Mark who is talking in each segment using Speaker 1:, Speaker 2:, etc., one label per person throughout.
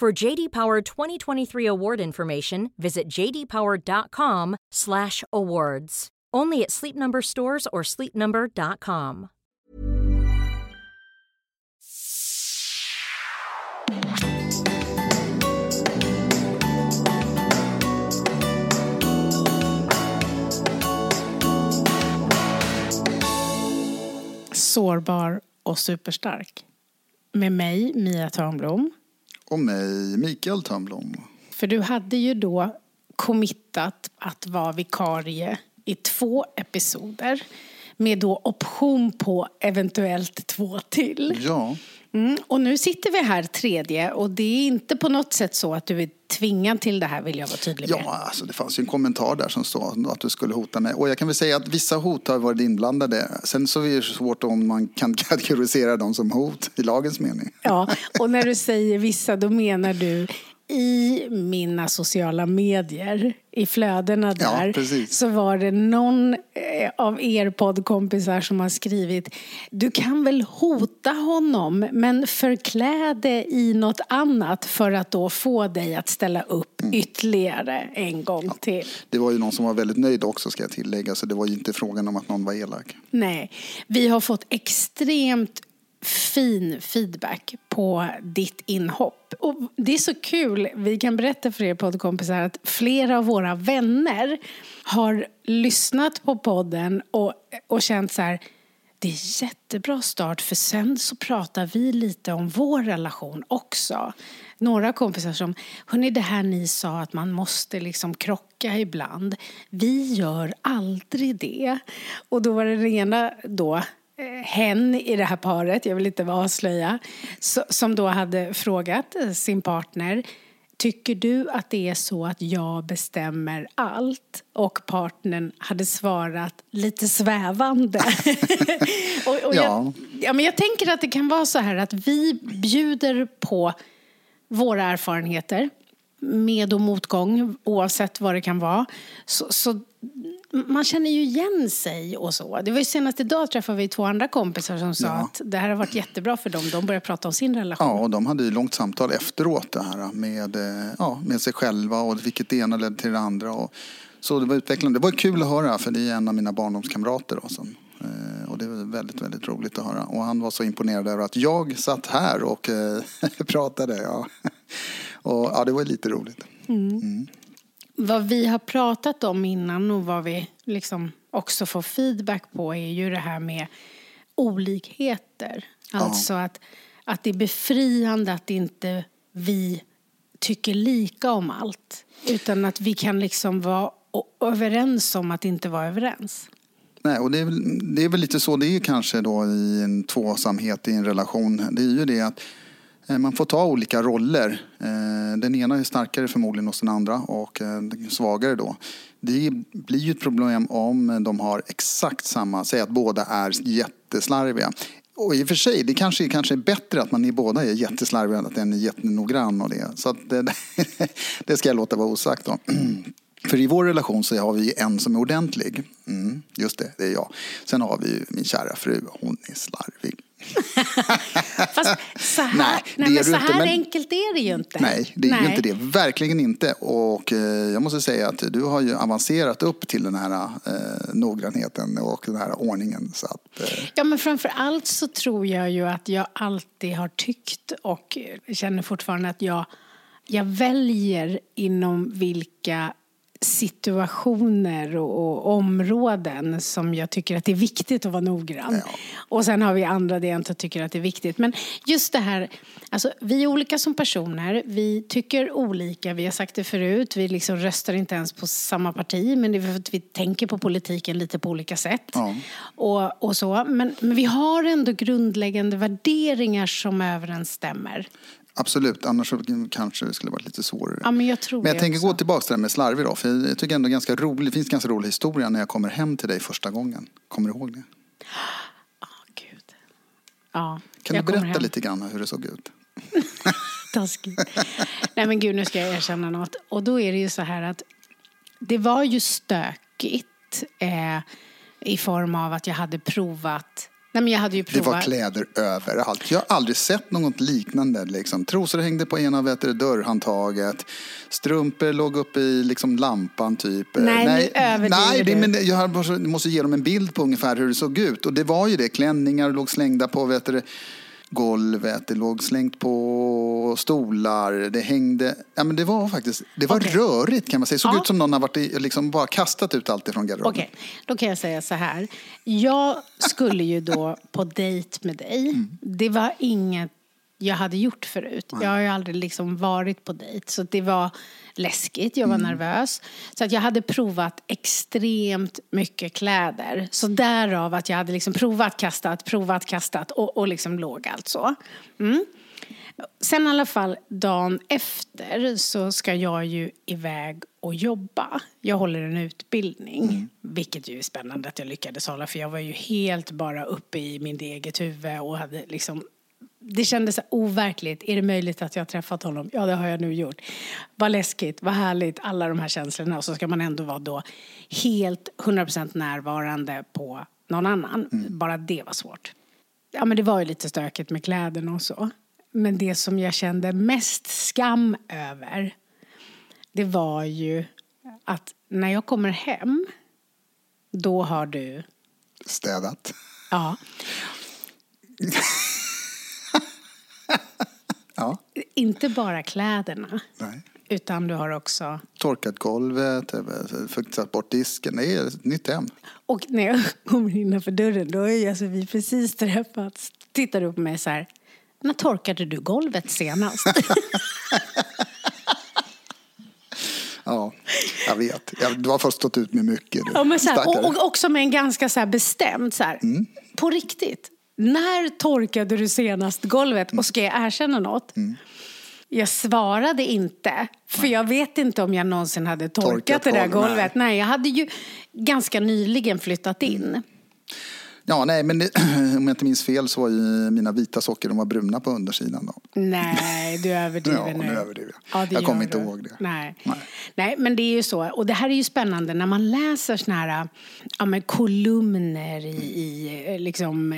Speaker 1: For JD Power 2023 award information, visit jdpower.com/awards. Only at Sleep Number stores or sleepnumber.com.
Speaker 2: Sårbar och superstark. Med mig, Mia Törnblom.
Speaker 3: Och mig, Mikael Törnblom.
Speaker 2: För du hade ju då committat att vara vikarie i två episoder med då option på eventuellt två till.
Speaker 3: Ja,
Speaker 2: Mm, och nu sitter vi här tredje och det är inte på något sätt så att du är tvingad till det här vill jag vara tydlig med.
Speaker 3: ja alltså det fanns ju en kommentar där som stod att du skulle hota mig. Och jag kan väl säga att vissa hot har varit inblandade. Sen så är det svårt om man kan kategorisera dem som hot i lagens mening.
Speaker 2: Ja, och när du säger vissa då menar du i mina sociala medier, i flödena
Speaker 3: Ja,
Speaker 2: där,
Speaker 3: precis.
Speaker 2: så var det någon eh, av er poddkompisar som har skrivit Du kan väl hota honom, men förklä det i något annat för att då få dig att ställa upp
Speaker 3: Mm.
Speaker 2: ytterligare en gång till.
Speaker 3: Det var ju någon som var väldigt nöjd också ska jag tillägga. Så det var ju inte frågan om att någon var elak.
Speaker 2: Nej, vi har fått extremt fin feedback på ditt inhopp. Och det är så kul, vi kan berätta för er poddkompisar att flera av våra vänner har lyssnat på podden och, och känt så här det är jättebra start för sen så pratar vi lite om vår relation också. Några kompisar som, hörni det här ni sa att man måste liksom krocka ibland. Vi gör aldrig det. Och då var det den ena då, hen i det här paret, jag vill inte avslöja, som då hade frågat eh, sin partner Tycker du att det är så att jag bestämmer allt? Och partnern hade svarat lite svävande. och, och
Speaker 3: Ja.
Speaker 2: Jag, ja, men jag tänker att det kan vara så här att vi bjuder på våra erfarenheter med och motgång, oavsett vad det kan vara. Så, så man känner ju igen sig och så. Det var ju senast idag träffade vi två andra kompisar som sa
Speaker 3: Ja.
Speaker 2: att det här har varit jättebra för dem. De börjar prata om sin relation.
Speaker 3: Ja, och de hade ju långt samtal efteråt det här med, ja, med sig själva och vilket det ena ledde till det andra. Och, så det var utvecklande. Det var kul att höra för det är en av mina barndomskamrater. Då, som, eh, och det var väldigt, väldigt roligt att höra. Och han var så imponerad över att jag satt här och eh, pratade. Ja. Och, ja, det var lite roligt.
Speaker 2: Vad vi har pratat om innan och vad vi liksom också får feedback på är ju det här med olikheter. Alltså att, att det är befriande att inte vi tycker lika om allt. Utan att vi kan liksom vara överens om att inte vara överens.
Speaker 3: Nej, och det är, väl, det är väl lite så det är kanske då i en tvåsamhet i en relation. Det är ju det att Eh, man får ta olika roller. Eh, den ena är starkare förmodligen hos den andra och eh, den svagare då. Det blir ju ett problem om de har exakt samma, säg att båda är jätteslarviga. Och i och för sig, det kanske, kanske är bättre att man i båda är jätteslarviga än att en är jättenoggrann och det. Så att det, det ska jag låta vara osagt då. För i vår relation så har vi en som är ordentlig. Mm, just det, det är jag. Sen har vi ju min kära fru, hon är slarvig.
Speaker 2: Fast så här,
Speaker 3: Nej,
Speaker 2: nej,
Speaker 3: det är
Speaker 2: men så
Speaker 3: inte,
Speaker 2: här
Speaker 3: men-
Speaker 2: enkelt är det ju inte.
Speaker 3: Nej, det är ju
Speaker 2: Nej.
Speaker 3: inte det. Verkligen inte. Och eh, jag måste säga att du har ju avancerat upp till den här eh, noggrannheten och den här ordningen. Så att, eh,
Speaker 2: Ja, men framför allt så tror jag ju att jag alltid har tyckt och känner fortfarande att jag jag väljer inom vilka situationer och, och, områden som jag tycker att det är viktigt att vara noggrann. Ja. Och sen har vi andra där jag inte tycker att det är viktigt. Men just det här, alltså vi är olika som personer, vi tycker olika, vi har sagt det förut, vi liksom röstar inte ens på samma parti men det är för att vi tänker på politiken lite på olika sätt. Ja. Och, och så. Men, men vi har ändå grundläggande värderingar som överensstämmer.
Speaker 3: Absolut, annars kanske det skulle varit lite svårare.
Speaker 2: Ja, men jag, tror
Speaker 3: men jag tänker också. gå tillbaka till det med slarvig då. För jag tycker ändå ganska roligt, det finns ganska rolig historia när jag kommer hem till dig första gången. Kommer du ihåg det?
Speaker 2: Oh, Gud. Ja,
Speaker 3: kan du berätta lite grann hur det såg ut?
Speaker 2: Taskigt. Nej men gud, nu ska jag erkänna något. Och då är det ju så här att det var ju stökigt eh, i form av att jag hade provat Nej, men jag hade ju provat.
Speaker 3: Det var kläder överallt. Jag har aldrig sett något liknande. Liksom. Trosor hängde på ena vet du, dörrhandtaget. Strumpor låg uppe i liksom, lampan typ.
Speaker 2: Nej, nej,
Speaker 3: nu nej det, men jag måste ge dem en bild på ungefär hur det såg ut. Och det var ju det. Klänningar låg slängda på vet du, golvet, det låg slängt på stolar, det hängde... Ja, men det var faktiskt det var okay. rörigt kan man säga. Det såg ja. ut som någon har varit i, liksom bara kastat ut allt ifrån garderoben.
Speaker 2: Okej, okay. då kan jag säga så här. Jag skulle ju då på dejt med dig. Mm. Det var inget jag hade gjort förut. Nej. Jag har ju aldrig liksom varit på dejt. Så det var läskigt, jag var mm. nervös. Så att jag hade provat extremt mycket kläder. Så därav att jag hade liksom provat, kastat, provat, kastat och, och liksom låg alltså. Mm. Sen i alla fall dagen efter så ska jag ju iväg och jobba. Jag håller en utbildning, mm. vilket ju är spännande att jag lyckades hålla för jag var ju helt bara uppe i min eget huvud och hade liksom det kändes overkligt. Är det möjligt att jag har träffat honom? Ja, det har jag nu gjort. Vad läskigt, vad härligt, alla de här känslorna. Och så ska man ändå vara då helt 100% närvarande på någon annan. Mm. Bara det var svårt. Ja, men det var ju lite stökigt med kläderna och så. Men det som jag kände mest skam över, det var ju att när jag kommer hem, då har du...
Speaker 3: Städat.
Speaker 2: Ja. Inte bara kläderna.
Speaker 3: Nej.
Speaker 2: Utan du har också...
Speaker 3: Torkat golvet, fuktat bort disken. Det är ett nytt hem.
Speaker 2: Och när jag kommer innanför dörren, då är alltså vi precis träffats. Tittar du på mig så här. När torkade du golvet senast?
Speaker 3: ja, jag vet. du har fått stått ut med mycket.
Speaker 2: Ja, men så här, och, och, också med en ganska så bestämd, så här, mm. på riktigt. När torkade du senast golvet? Och ska jag erkänna något? Mm. Jag svarade inte, för jag vet inte om jag någonsin hade torkat, torkat det där golvet. Nej. nej. jag hade ju ganska nyligen flyttat in. Mm.
Speaker 3: Ja, nej, men om jag inte minns fel så var ju mina vita socker de var bruna på undersidan. Då.
Speaker 2: Nej, du överdriver
Speaker 3: ja,
Speaker 2: nu.
Speaker 3: nu överdriver jag. Ja, jag kommer inte ihåg det.
Speaker 2: Nej. nej. Nej. men det är ju så. Och det här är ju spännande när man läser såna här ja, men kolumner i, i liksom,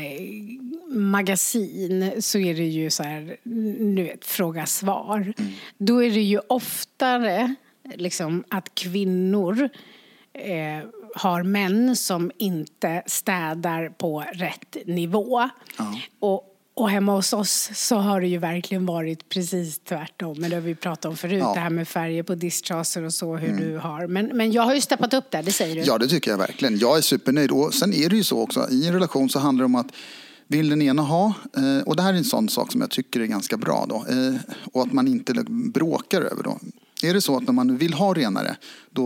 Speaker 2: magasin så är det ju så här, nu vet, fråga-svar. Mm. Då är det ju oftare liksom, att kvinnor eh, har män som inte städar på rätt nivå. Ja. Och, och hemma hos oss så har det ju verkligen varit precis tvärtom. Men det har vi pratat om förut, ja. det här med färger på disktrasor och så, hur mm. du har. Men, men jag har ju steppat upp där, det säger du.
Speaker 3: Ja, det tycker jag verkligen. Jag är supernöjd. Och sen är det ju så också, i en relation så handlar det om att vill den ena ha, eh, och det här är en sån sak som jag tycker är ganska bra då, eh, och att man inte bråkar över då. Är det så att när man vill ha renare,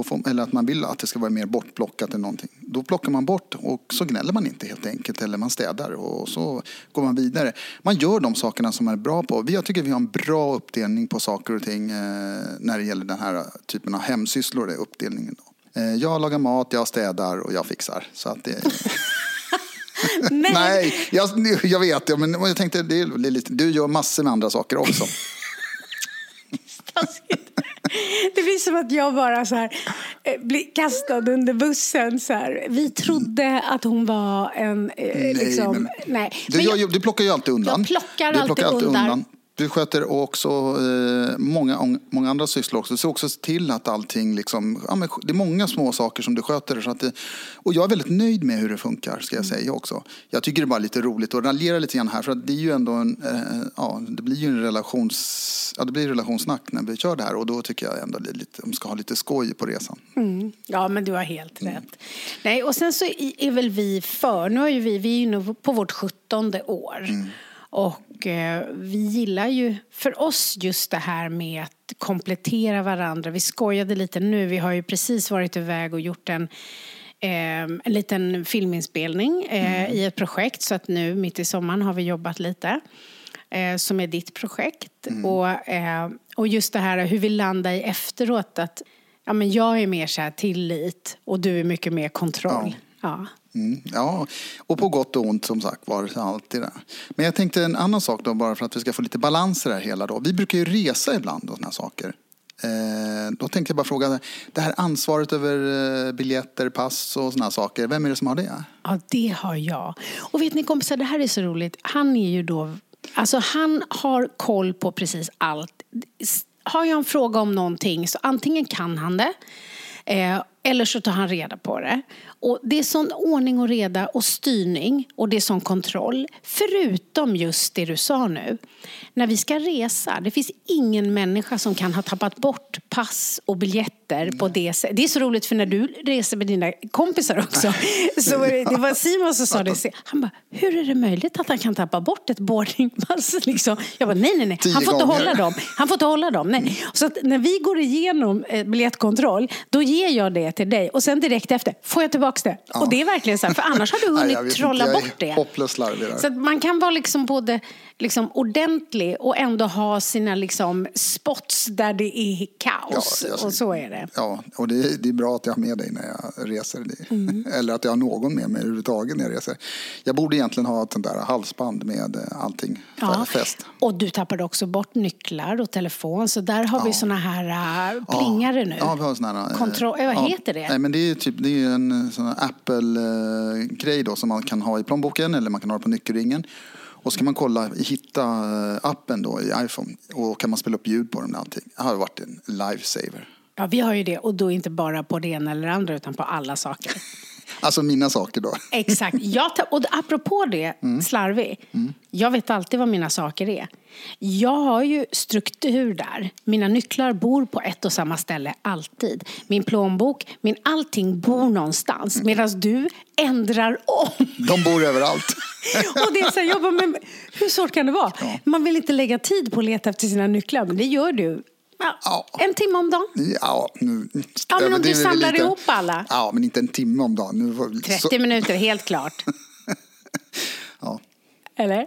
Speaker 3: får, eller att man vill att det ska vara mer bortplockat eller någonting, då plockar man bort och så gnäller man inte helt enkelt, eller man städar och så går man vidare. Man gör de sakerna som man är bra på. Jag tycker vi har en bra uppdelning på saker och ting eh, när det gäller den här typen av hemsysslor, uppdelningen. Då. Jag lagar mat, jag städar och jag fixar. Så att det... Nej, jag, jag vet. Men jag tänkte, det är lite, du gör massor med andra saker också.
Speaker 2: Det blir som att jag bara så här, eh, blir kastad under bussen. Så här. Vi trodde att hon var en... Eh, nej, liksom,
Speaker 3: men, nej. Du, men jag, du plockar ju alltid undan.
Speaker 2: Jag plockar, alltid, alltid undan. undan.
Speaker 3: Du sköter också eh, många, många andra sysslor också. Du ser också till att allting liksom, ja, men det är många små saker som du sköter. Så att det, och jag är väldigt nöjd med hur det funkar ska jag
Speaker 2: Mm.
Speaker 3: säga också. Jag tycker det är bara lite roligt att raljera lite grann här för att det är ju ändå en, eh, ja, det blir ju en relations, ja det blir relationssnack när vi kör det här och då tycker jag ändå lite, de ska ha lite skoj på resan.
Speaker 2: Ja, men du har helt rätt. Nej, och sen så är väl vi för, nu har ju vi, vi är ju nu på vårt sjuttonde år. Och eh, vi gillar ju för oss just det här med att komplettera varandra. Vi skojade lite nu, vi har ju precis varit iväg och gjort en eh, en liten filminspelning eh, i ett projekt så att nu mitt i sommaren har vi jobbat lite eh, som är ditt projekt. Och, eh, och just det här hur vi landar i efteråt att ja, men jag är mer så här tillit och du är mycket mer kontroll. Ja.
Speaker 3: Mm, ja, och på gott och ont som sagt var det alltid det. Men jag tänkte en annan sak då bara för att vi ska få lite balans i det här hela då. Vi brukar ju resa ibland och här saker. Eh, då tänkte jag bara fråga, det här ansvaret över eh, biljetter, pass och här saker, vem är det som har det?
Speaker 2: Ja, det har jag. Och vet ni kompisar, det här är så roligt. Han är ju då, alltså han har koll på precis allt. Har jag en fråga om någonting så antingen kan han det eh, eller så tar han reda på det. Och det är sån ordning och reda och styrning och det är sån kontroll. Förutom just det du sa nu. När vi ska resa, det finns ingen människa som kan ha tappat bort pass och biljetter på det sättet. Det är så roligt för när du reser med dina kompisar också. Så det, det var Simon som sa det. Han bara, hur är det möjligt att han kan tappa bort ett boardingpass? Liksom. Jag bara, nej, nej, nej. Han får inte hålla dem. Han får inte hålla dem. Nej. Så när vi går igenom eh, biljettkontroll, då ger jag det till dig. Och sen direkt efter, får jag tillbaka det? Och det är verkligen så här, för annars har du
Speaker 3: Nej,
Speaker 2: hunnit
Speaker 3: inte,
Speaker 2: trolla
Speaker 3: är
Speaker 2: bort det. Så man kan vara liksom både liksom ordentlig och ändå ha sina liksom spots där det är kaos.
Speaker 3: Ja, jag-
Speaker 2: och så är det.
Speaker 3: Ja, och det är, det är bra att jag har med dig när jag reser.
Speaker 2: Mm.
Speaker 3: Eller att jag har någon med mig överhuvudtaget när jag reser. Jag borde egentligen ha ett sånt där halsband med eh, allting
Speaker 2: Ja.
Speaker 3: fäst.
Speaker 2: Och du tappade också bort nycklar och telefon. Så där har vi såna här äh, plingare nu.
Speaker 3: Ja, vi har såna här, eh,
Speaker 2: Kontroll- eh, vad heter det?
Speaker 3: Nej, men det är typ det är en sån Apple-grej då som man kan ha i plånboken eller man kan ha det på nyckelringen. Och så kan man kolla, hitta eh, appen då i iPhone och kan man spela upp ljud på den och allting. Det har varit en lifesaver.
Speaker 2: Ja, vi har ju det. Och då inte bara på det ena eller andra utan på alla saker.
Speaker 3: Alltså mina saker då.
Speaker 2: Exakt. Jag och apropå det, slarvig. Jag vet alltid vad mina saker är. Jag har ju struktur där. Mina nycklar bor på ett och samma ställe alltid. Min plånbok, min allting bor någonstans. Medan du ändrar om.
Speaker 3: De bor överallt.
Speaker 2: Och det är så här, jag bara, men hur svårt kan det vara? Man vill inte lägga tid på att leta efter sina nycklar, men det gör du. Ja,
Speaker 3: Ja.
Speaker 2: En timme om dagen.
Speaker 3: Ja, nu
Speaker 2: Ja, men om du samlar
Speaker 3: lite.
Speaker 2: ihop alla.
Speaker 3: Ja, men inte en timme om dagen. Nu får vi-
Speaker 2: 30
Speaker 3: så-
Speaker 2: minuter, helt klart.
Speaker 3: Ja.
Speaker 2: Eller?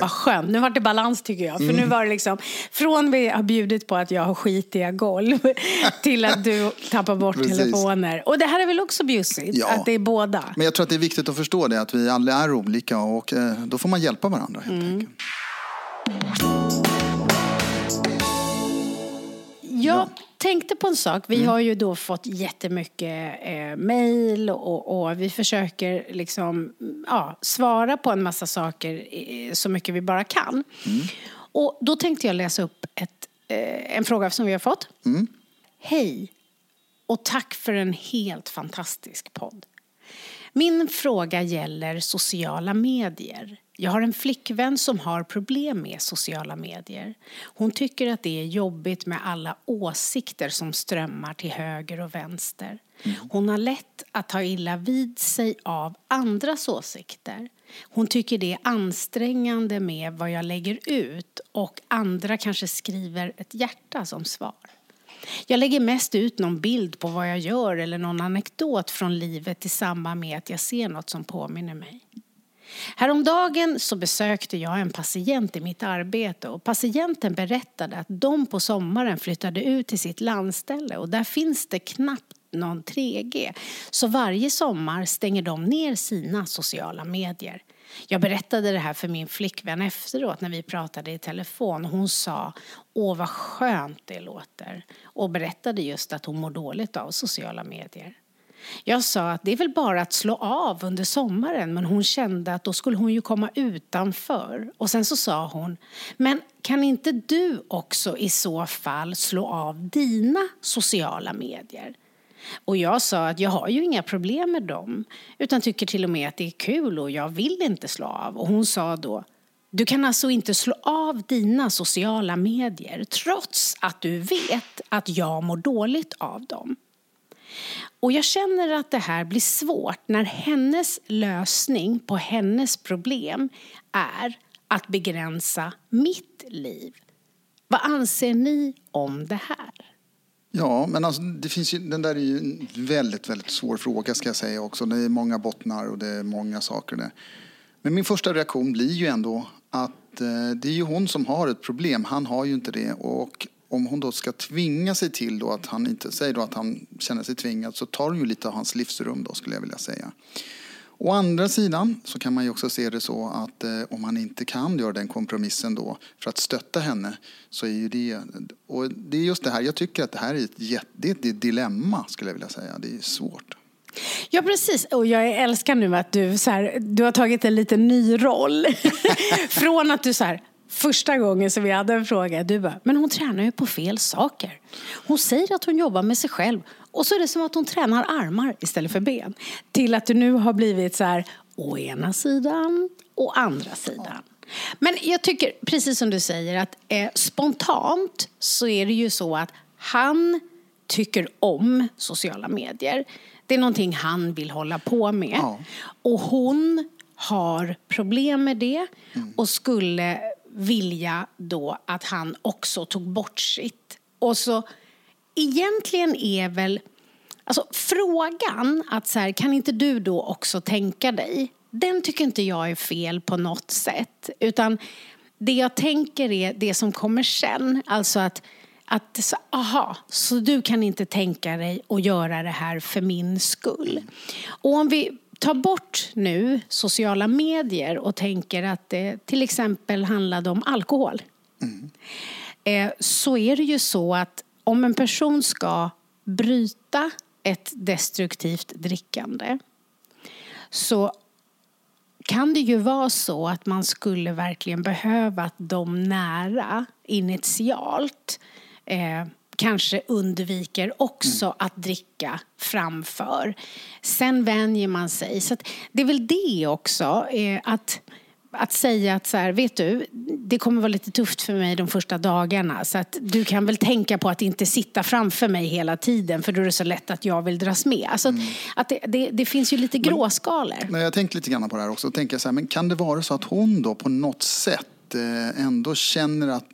Speaker 2: Vad skönt. Nu var det balans tycker jag. För
Speaker 3: Mm.
Speaker 2: nu var det liksom, från vi har bjudit på att jag har skitiga golv till att du tappar bort telefoner. Och det här är väl också bjussigt?
Speaker 3: Ja.
Speaker 2: Att det är båda?
Speaker 3: Men jag tror att det är viktigt att förstå det, att vi alla är olika och eh, då får man hjälpa varandra helt
Speaker 2: Mm.
Speaker 3: enkelt.
Speaker 2: Jag tänkte på en sak. Vi har ju då fått jättemycket eh, mejl och, och vi försöker liksom, mm, ja, svara på en massa saker eh, så mycket vi bara kan. Och då tänkte jag läsa upp ett, eh, en fråga som vi har fått. Hej och tack för en helt fantastisk podd. Min fråga gäller sociala medier. Jag har en flickvän som har problem med sociala medier. Hon tycker att det är jobbigt med alla åsikter som strömmar till höger och vänster. Hon har lätt att ta illa vid sig av andras åsikter. Hon tycker det är ansträngande med vad jag lägger ut och andra kanske skriver ett hjärta som svar. Jag lägger mest ut någon bild på vad jag gör eller någon anekdot från livet i samband med att jag ser något som påminner mig. Häromdagen så besökte jag en patient i mitt arbete och patienten berättade att de på sommaren flyttade ut till sitt landställe och där finns det knappt någon 3G. Så varje sommar stänger de ner sina sociala medier. Jag berättade det här för min flickvän efteråt när vi pratade i telefon. Hon sa, åh vad skönt det låter. Och berättade just att hon mår dåligt av sociala medier. Jag sa att det är väl bara att slå av under sommaren men hon kände att då skulle hon ju komma utanför. Och sen så sa hon, men kan inte du också i så fall slå av dina sociala medier? Och jag sa att jag har ju inga problem med dem utan tycker till och med att det är kul och jag vill inte slå av. Och hon sa då, du kan alltså inte slå av dina sociala medier trots att du vet att jag mår dåligt av dem. Och jag känner att det här blir svårt när hennes lösning på hennes problem är att begränsa mitt liv. Vad anser ni om det här?
Speaker 3: Ja, men alltså, det finns ju, den där är ju en väldigt, väldigt svår fråga ska jag säga också. Det är många bottnar och det är många saker där. Men min första reaktion blir ju ändå att eh, det är ju hon som har ett problem. Han har ju inte det. Och om hon då ska tvinga sig till då att han inte, säger då att han känner sig tvingad så tar hon ju lite av hans livsrum då skulle jag vilja säga. Å andra sidan så kan man ju också se det så att eh, om han inte kan göra den kompromissen då för att stötta henne så är ju det, och det är just det här, jag tycker att det här är ett, det är ett dilemma skulle jag vilja säga, det är svårt.
Speaker 2: Ja, precis. Och jag älskar nu att du, så här, du har tagit en lite ny roll. Från att du så här, första gången som vi hade en fråga, du bara, men hon tränar ju på fel saker. Hon säger att hon jobbar med sig själv och så är det som att hon tränar armar istället för ben. Till att du nu har blivit så här, å ena sidan och andra sidan. Men jag tycker, precis som du säger, att eh, spontant så är det ju så att han tycker om sociala medier. Det är någonting han vill hålla på med. Ja. Och hon har problem med det mm. och skulle vilja då att han också tog bort sitt. Och så egentligen är väl alltså, frågan att så här, kan inte du då också tänka dig? Den tycker inte jag är fel på något sätt. Utan det jag tänker är det som kommer sen. Alltså att, att så, aha, så du kan inte tänka dig att göra det här för min skull. Och om vi tar bort nu sociala medier och tänker att det till exempel handlade om alkohol. Mm. Eh, så är det ju så att om en person ska bryta ett destruktivt drickande så kan det ju vara så att man skulle verkligen behöva att de nära initialt eh, kanske undviker också mm. att dricka framför. Sen vänjer man sig. Så det är väl det också, eh, att att säga att så här, vet du, det kommer vara lite tufft för mig de första dagarna så att du kan väl tänka på att inte sitta framför mig hela tiden för då är det så lätt att jag vill dras med. Alltså, mm. att det, det, det, finns ju lite gråskalor.
Speaker 3: Men, men jag tänkte lite grann på det här också. Tänker så här, men kan det vara så att hon då på något sätt Eh, ändå känner att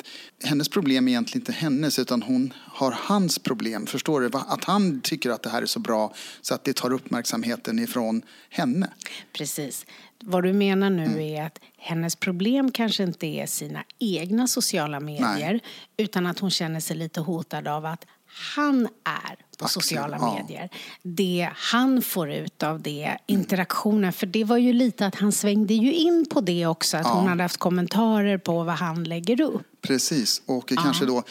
Speaker 3: hennes problem är egentligen inte hennes utan hon har hans problem. Förstår du? Att han tycker att det här är så bra så att det tar uppmärksamheten ifrån henne.
Speaker 2: Precis. Vad du menar nu mm. är att hennes problem kanske inte är sina egna sociala medier Nej. utan att hon känner sig lite hotad av att han är sociala ja. medier. Det han får ut av det, interaktionen. För det var ju lite att han svängde ju in på det också. Att ja. hon hade haft kommentarer på vad han lägger upp.
Speaker 3: Precis, och kanske då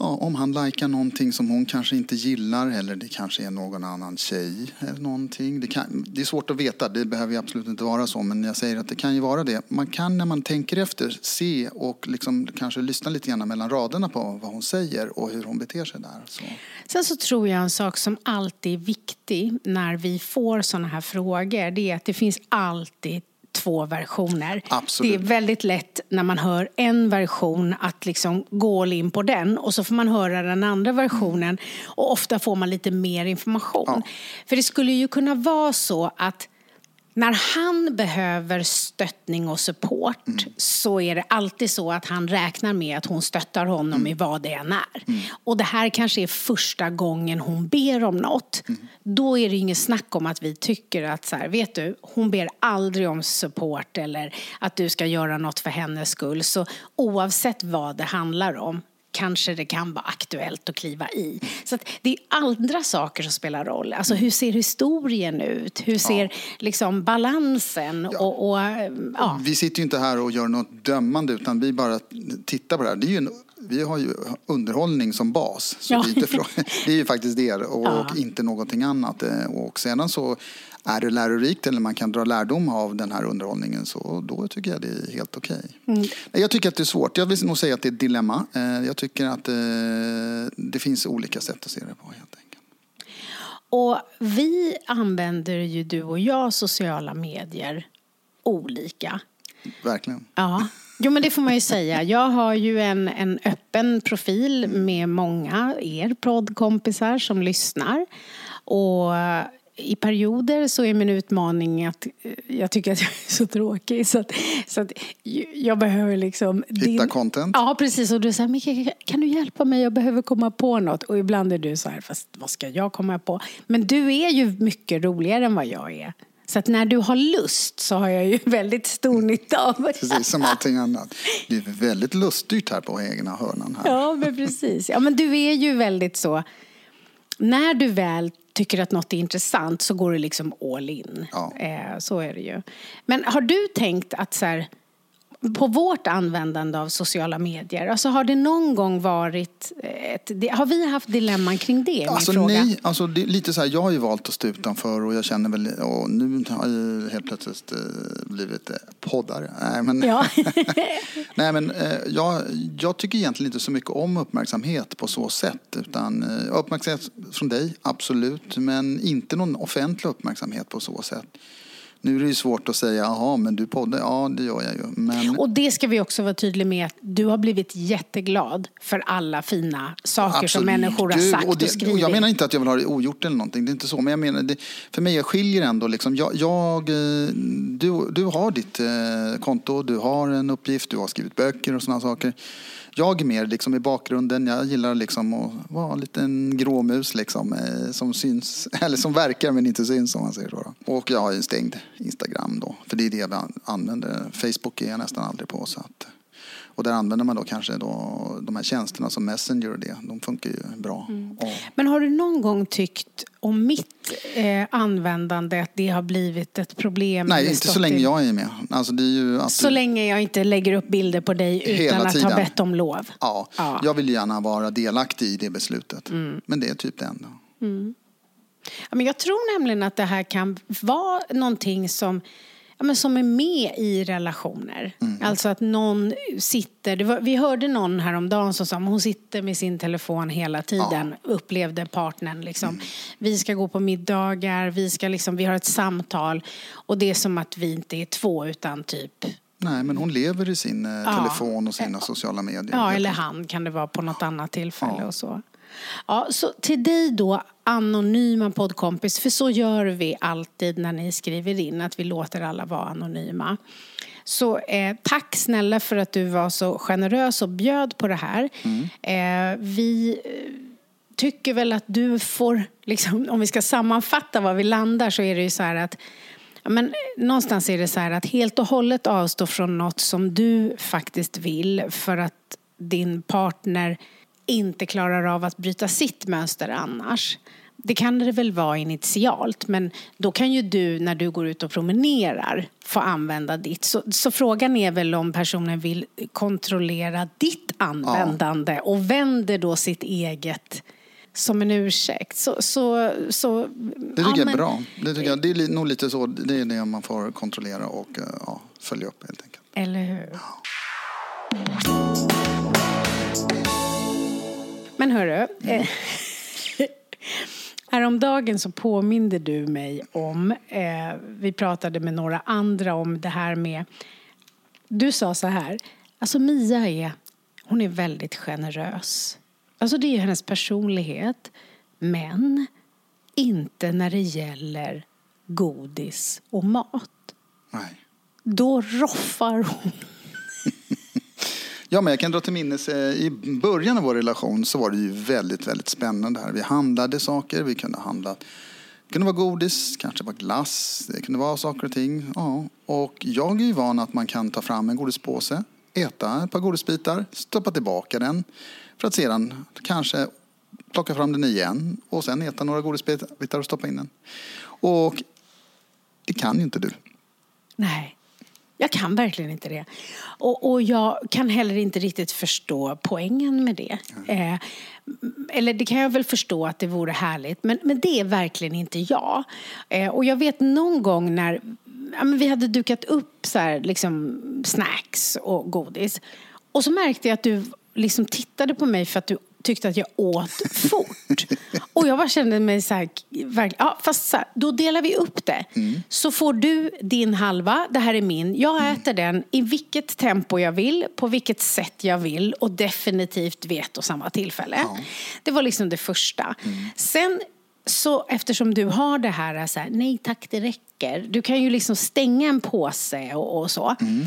Speaker 3: Ja, om han likar någonting som hon kanske inte gillar eller det kanske är någon annan tjej eller någonting. Det, kan, det är svårt att veta, det behöver ju absolut inte vara så men jag säger att det kan ju vara det. Man kan när man tänker efter se och liksom kanske lyssna lite grann mellan raderna på vad hon säger och hur hon beter sig där. Så.
Speaker 2: Sen så tror jag en sak som alltid är viktig när vi får sådana här frågor det är att det finns alltid två versioner.
Speaker 3: Absolut.
Speaker 2: Det är väldigt lätt när man hör en version att liksom gå in på den och så får man höra den andra versionen och ofta får man lite mer information. Ja. För det skulle ju kunna vara så att när han behöver stöttning och support mm. så är det alltid så att han räknar med att hon stöttar honom mm. i vad det än är. Mm. Och det här kanske är första gången hon ber om något. Mm. Då är det inget snack om att vi tycker att så här, vet du, hon ber aldrig om support eller att du ska göra något för hennes skull. Så oavsett vad det handlar om kanske det kan vara aktuellt att kliva i. Så det är andra saker som spelar roll. Alltså hur ser historien ut? Hur ser ja. liksom balansen? Ja. Och, och, ja.
Speaker 3: Vi sitter ju inte här och gör något dömande utan vi bara tittar på det här. Det är en vi har ju underhållning som bas. Så det, är inte det är ju faktiskt det och
Speaker 2: Ja.
Speaker 3: inte någonting annat. Eh, Och sedan så är det lärorikt eller man kan dra lärdom av den här underhållningen så då tycker jag det är helt okej.
Speaker 2: Mm.
Speaker 3: Nej, Jag tycker att det är svårt. Jag vill nog säga att det är ett dilemma. Eh, Jag tycker att eh, det finns olika sätt att se det på helt enkelt.
Speaker 2: Och vi använder ju, du och jag, sociala medier olika.
Speaker 3: Verkligen.
Speaker 2: Ja, jo men det får man ju säga. Jag har ju en, en öppen profil med många er poddkompisar som lyssnar. Och i perioder så är min utmaning att eh, jag tycker att jag är så tråkig så att, så att jag behöver liksom...
Speaker 3: Hitta content.
Speaker 2: Ja, precis. Och du säger, Micke, kan du hjälpa mig? Jag behöver komma på något. Och ibland är du så här, fast vad ska jag komma på? Men du är ju mycket roligare än vad jag är. Så att när du har lust så har jag ju väldigt stor nytta av
Speaker 3: Precis som allting annat. Det är väldigt luststyrt här på egna hörnan här.
Speaker 2: Ja, men precis. Ja, men du är ju väldigt så... När du väl tycker att något är intressant så går du liksom all in.
Speaker 3: Ja.
Speaker 2: Eh, så är det ju. Men har du tänkt att så här, på vårt användande av sociala medier, alltså har det någon gång varit ett, har vi haft dilemman kring det? Min
Speaker 3: Alltså,
Speaker 2: fråga.
Speaker 3: nej, alltså det lite så här, jag har ju valt att stå utanför och jag känner väl, och nu har jag helt plötsligt eh, blivit eh, poddare. Nej men,
Speaker 2: Ja.
Speaker 3: nej, men eh, jag, jag tycker egentligen inte så mycket om uppmärksamhet på så sätt. Utan uppmärksamhet från dig, absolut, men inte någon offentlig uppmärksamhet på så sätt. Nu är det ju svårt att säga, jaha, men du poddar, ja det gör jag ju. Men,
Speaker 2: Och det ska vi också vara tydliga med att du har blivit jätteglad för alla fina saker som
Speaker 3: Absolut.
Speaker 2: människor har sagt och,
Speaker 3: och, det,
Speaker 2: skrivit.
Speaker 3: och Jag menar inte att jag vill ha det ogjort eller någonting, det är inte så. Men jag menar, det, för mig jag skiljer ändå liksom. Jag, jag, eh, du, du har ditt eh, konto, du har en uppgift, du har skrivit böcker och sådana saker. Jag mer liksom i bakgrunden, jag gillar liksom att vara en liten gråmus liksom, eh, som syns, eller som verkar men inte syns om man säger så. Och jag har ju stängd Instagram då, för det är det jag använder. Facebook är jag nästan aldrig på. Så att, och där använder man då kanske då de här tjänsterna som Messenger och det. De funkar ju bra.
Speaker 2: Mm.
Speaker 3: Och,
Speaker 2: Men har du någon gång tyckt om mitt eh, användande att det har blivit ett problem?
Speaker 3: nej, inte så länge
Speaker 2: i-
Speaker 3: jag är med. Alltså det är ju att
Speaker 2: Så länge jag inte lägger upp bilder på dig utan att ha bett om lov.
Speaker 3: Ja,
Speaker 2: Ja. Mm.
Speaker 3: jag vill gärna vara delaktig i det beslutet. Men det är typ det enda.
Speaker 2: Ja, men jag tror nämligen att det här kan vara någonting som, ja, men som är med i relationer.
Speaker 3: Mm.
Speaker 2: Alltså att någon sitter... Var, vi hörde någon häromdagen som sa att hon sitter med sin telefon hela tiden, upplevde partnern. Liksom.
Speaker 3: Mm.
Speaker 2: Vi ska gå på middagar, vi, ska liksom, vi har ett samtal och det är som att vi inte är två utan typ
Speaker 3: Nej, men hon lever i sin eh,
Speaker 2: Ja.
Speaker 3: telefon och sina sociala medier.
Speaker 2: Ja, eller han kan det vara på något annat tillfälle
Speaker 3: Ja.
Speaker 2: och så. Ja, så till dig då, anonyma poddkompis, för så gör vi alltid när ni skriver in, att vi låter alla vara anonyma. Så eh, tack snälla för att du var så generös och bjöd på det här. Eh, vi eh, tycker väl att du får, liksom, om vi ska sammanfatta var vi landar så är det ju så här att men eh, någonstans är det så här att helt och hållet avstå från något som du faktiskt vill för att din partner inte klarar av att bryta sitt mönster annars. Det kan det väl vara initialt, men då kan ju du när du går ut och promenerar få använda ditt. Så, så frågan är väl om personen vill kontrollera ditt användande och vänder då sitt eget som en ursäkt. Så, så, så,
Speaker 3: Det tycker
Speaker 2: ja,
Speaker 3: jag är
Speaker 2: men-
Speaker 3: bra. Det, tycker jag, det är nog lite så, det är det man får kontrollera och eh, ja, följa upp helt enkelt.
Speaker 2: Eller hur? Men hörru, eh, häromdagen så påminde du mig om, eh, vi pratade med några andra om det här med, du sa så här, alltså Mia är, hon är väldigt generös. Alltså det är hennes personlighet, men inte när det gäller godis och mat.
Speaker 3: Nej.
Speaker 2: Då roffar hon.
Speaker 3: Ja, men jag kan dra till minnes, eh, i början av vår relation så var det ju väldigt, väldigt spännande här. Vi handlade saker, vi kunde handla, det kunde vara godis, kanske var glass, det kunde vara saker och ting. Ja. Och jag är ju van att man kan ta fram en godispåse, äta ett par godisbitar, stoppa tillbaka den för att sedan kanske plocka fram den igen och sen äta några godisbitar och stoppa in den. Och det kan ju inte du.
Speaker 2: Nej. Jag kan verkligen inte det. Och, och jag kan heller inte riktigt förstå poängen med det. Eh, eller det kan jag väl förstå att det vore härligt, men, men det är verkligen inte jag. Eh, och jag vet någon gång när ja, vi hade dukat upp så här, liksom, snacks och godis. Och så märkte jag att du liksom tittade på mig för att du tyckte att jag åt fort. Och jag bara kände mig så här, ja, fast så här, då delar vi upp det. Mm. Så får du din halva, det här är min. Jag mm. äter den i vilket tempo jag vill, på vilket sätt jag vill och definitivt vid ett och samma tillfälle. Ja. Det var liksom det första. Mm. Sen så eftersom du har det här, så här, nej tack det räcker. Du kan ju liksom stänga en påse och, och så. Mm.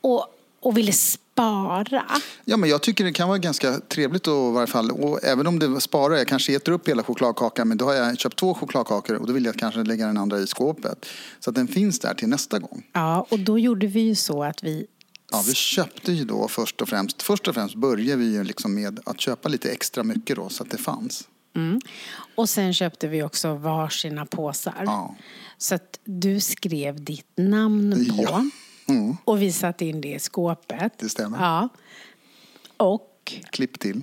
Speaker 2: Och, och ville spara.
Speaker 3: Ja, men jag tycker det kan vara ganska trevligt att i varje fall, och även om det sparar, jag kanske äter upp hela chokladkakan, men då har jag köpt två chokladkakor och då vill jag kanske lägga den andra i skåpet. Så att den finns där till nästa gång.
Speaker 2: Ja, och då gjorde vi ju så att vi
Speaker 3: Ja, vi köpte ju då först och främst, först och främst började vi ju liksom med att köpa lite extra mycket då så att det fanns.
Speaker 2: Mm. Och sen köpte vi också varsina påsar. Ja. Så att du skrev ditt namn på. Ja. Mm. Och vi satte in det i skåpet.
Speaker 3: Det stämmer.
Speaker 2: Ja. Och?
Speaker 3: Klipp till.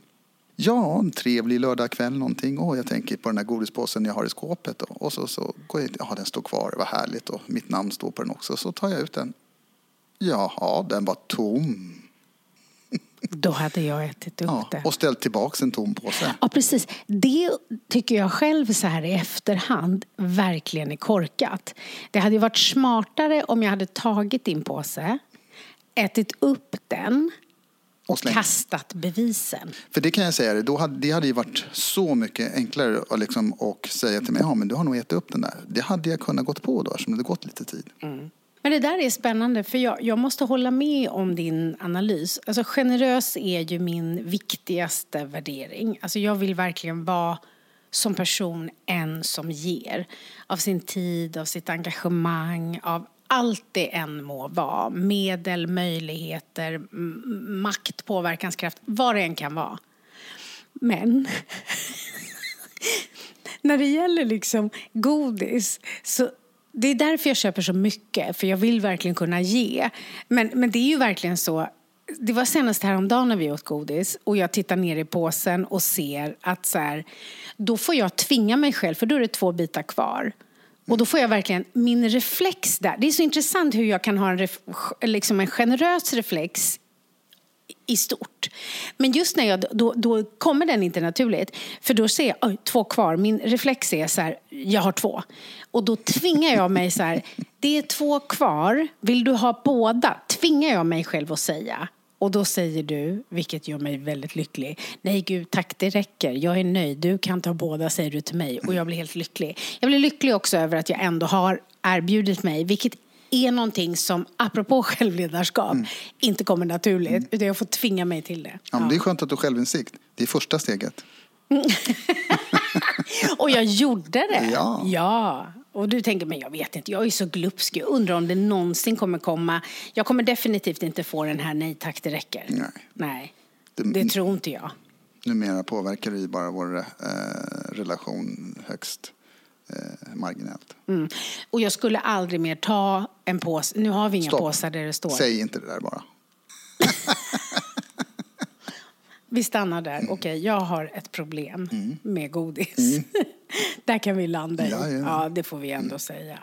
Speaker 3: Ja, en trevlig lördagkväll någonting. Åh, jag tänker på den här godispåsen jag har i skåpet. Och så, så går jag, ja, den står kvar, vad härligt. Och mitt namn står på den också. Så tar jag ut den. Jaha, den var tom.
Speaker 2: Då hade jag ätit upp ja, det.
Speaker 3: Och ställt tillbaka en tom påse.
Speaker 2: Ja, precis. Det tycker jag själv så här i efterhand verkligen är korkat. Det hade varit smartare om jag hade tagit din påse, ätit upp den och kastat bevisen.
Speaker 3: För det kan jag säga, då hade, det hade ju varit så mycket enklare att liksom, och säga till mig, ja men du har nog ätit upp den där. Det hade jag kunnat gått på då, eftersom det gått lite tid. Mm.
Speaker 2: Men det där är spännande, för jag, jag måste hålla med om din analys. Alltså, generös är ju min viktigaste värdering. Alltså, jag vill verkligen vara som person en som ger. Av sin tid, av sitt engagemang, av allt det än må vara. Medel, möjligheter, makt, påverkanskraft, vad det än kan vara. Men när det gäller liksom godis så det är därför jag köper så mycket, för jag vill verkligen kunna ge. Men, men det är ju verkligen så det var senast häromdagen när vi åt godis och jag tittar ner i påsen och ser att så här, då får jag tvinga mig själv, för då är det två bitar kvar. Och då får jag verkligen, min reflex där, det är så intressant hur jag kan ha en, ref, liksom en generös reflex i stort. Men just när jag, då, då kommer den inte naturligt. För då ser jag, oj, två kvar. Min reflex är så här, jag har två. Och då tvingar jag mig så här, det är två kvar, vill du ha båda? Tvingar jag mig själv att säga. Och då säger du, vilket gör mig väldigt lycklig, nej gud tack det räcker, jag är nöjd, du kan ta båda säger du till mig och jag blir helt lycklig. Jag blir lycklig också över att jag ändå har erbjudit mig, vilket är någonting som, apropå självledarskap, mm. inte kommer naturligt. Mm. Utan jag får tvinga mig till det.
Speaker 3: Ja, men det är skönt att du har självinsikt. Det är första steget.
Speaker 2: och jag gjorde det. Ja. ja. Och du tänker, men jag vet inte, jag är så glupsk. Jag undrar om det någonsin kommer komma. Jag kommer definitivt inte få den här nej tack, det räcker. Nej. nej. Det, det tror inte jag.
Speaker 3: Numera påverkar ju bara vår eh, relation högst eh, marginellt.
Speaker 2: Mm. Och jag skulle aldrig mer ta en påse, nu har vi inga
Speaker 3: Stopp.
Speaker 2: påsar där det står.
Speaker 3: Säg inte det där bara.
Speaker 2: vi stannar där. Mm. Okej, okay, jag har ett problem mm. med godis. Mm. där kan vi landa i. Ja, ja. ja, det får vi ändå mm. säga.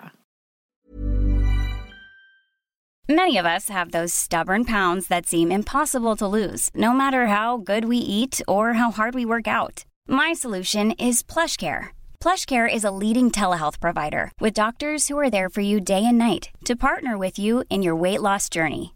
Speaker 4: Many of us have those stubborn pounds that seem impossible to lose, no matter how good we eat or how hard we work out. My solution is plush care. PlushCare is a leading telehealth provider with doctors who are there for you day and night to partner with you in your weight loss journey.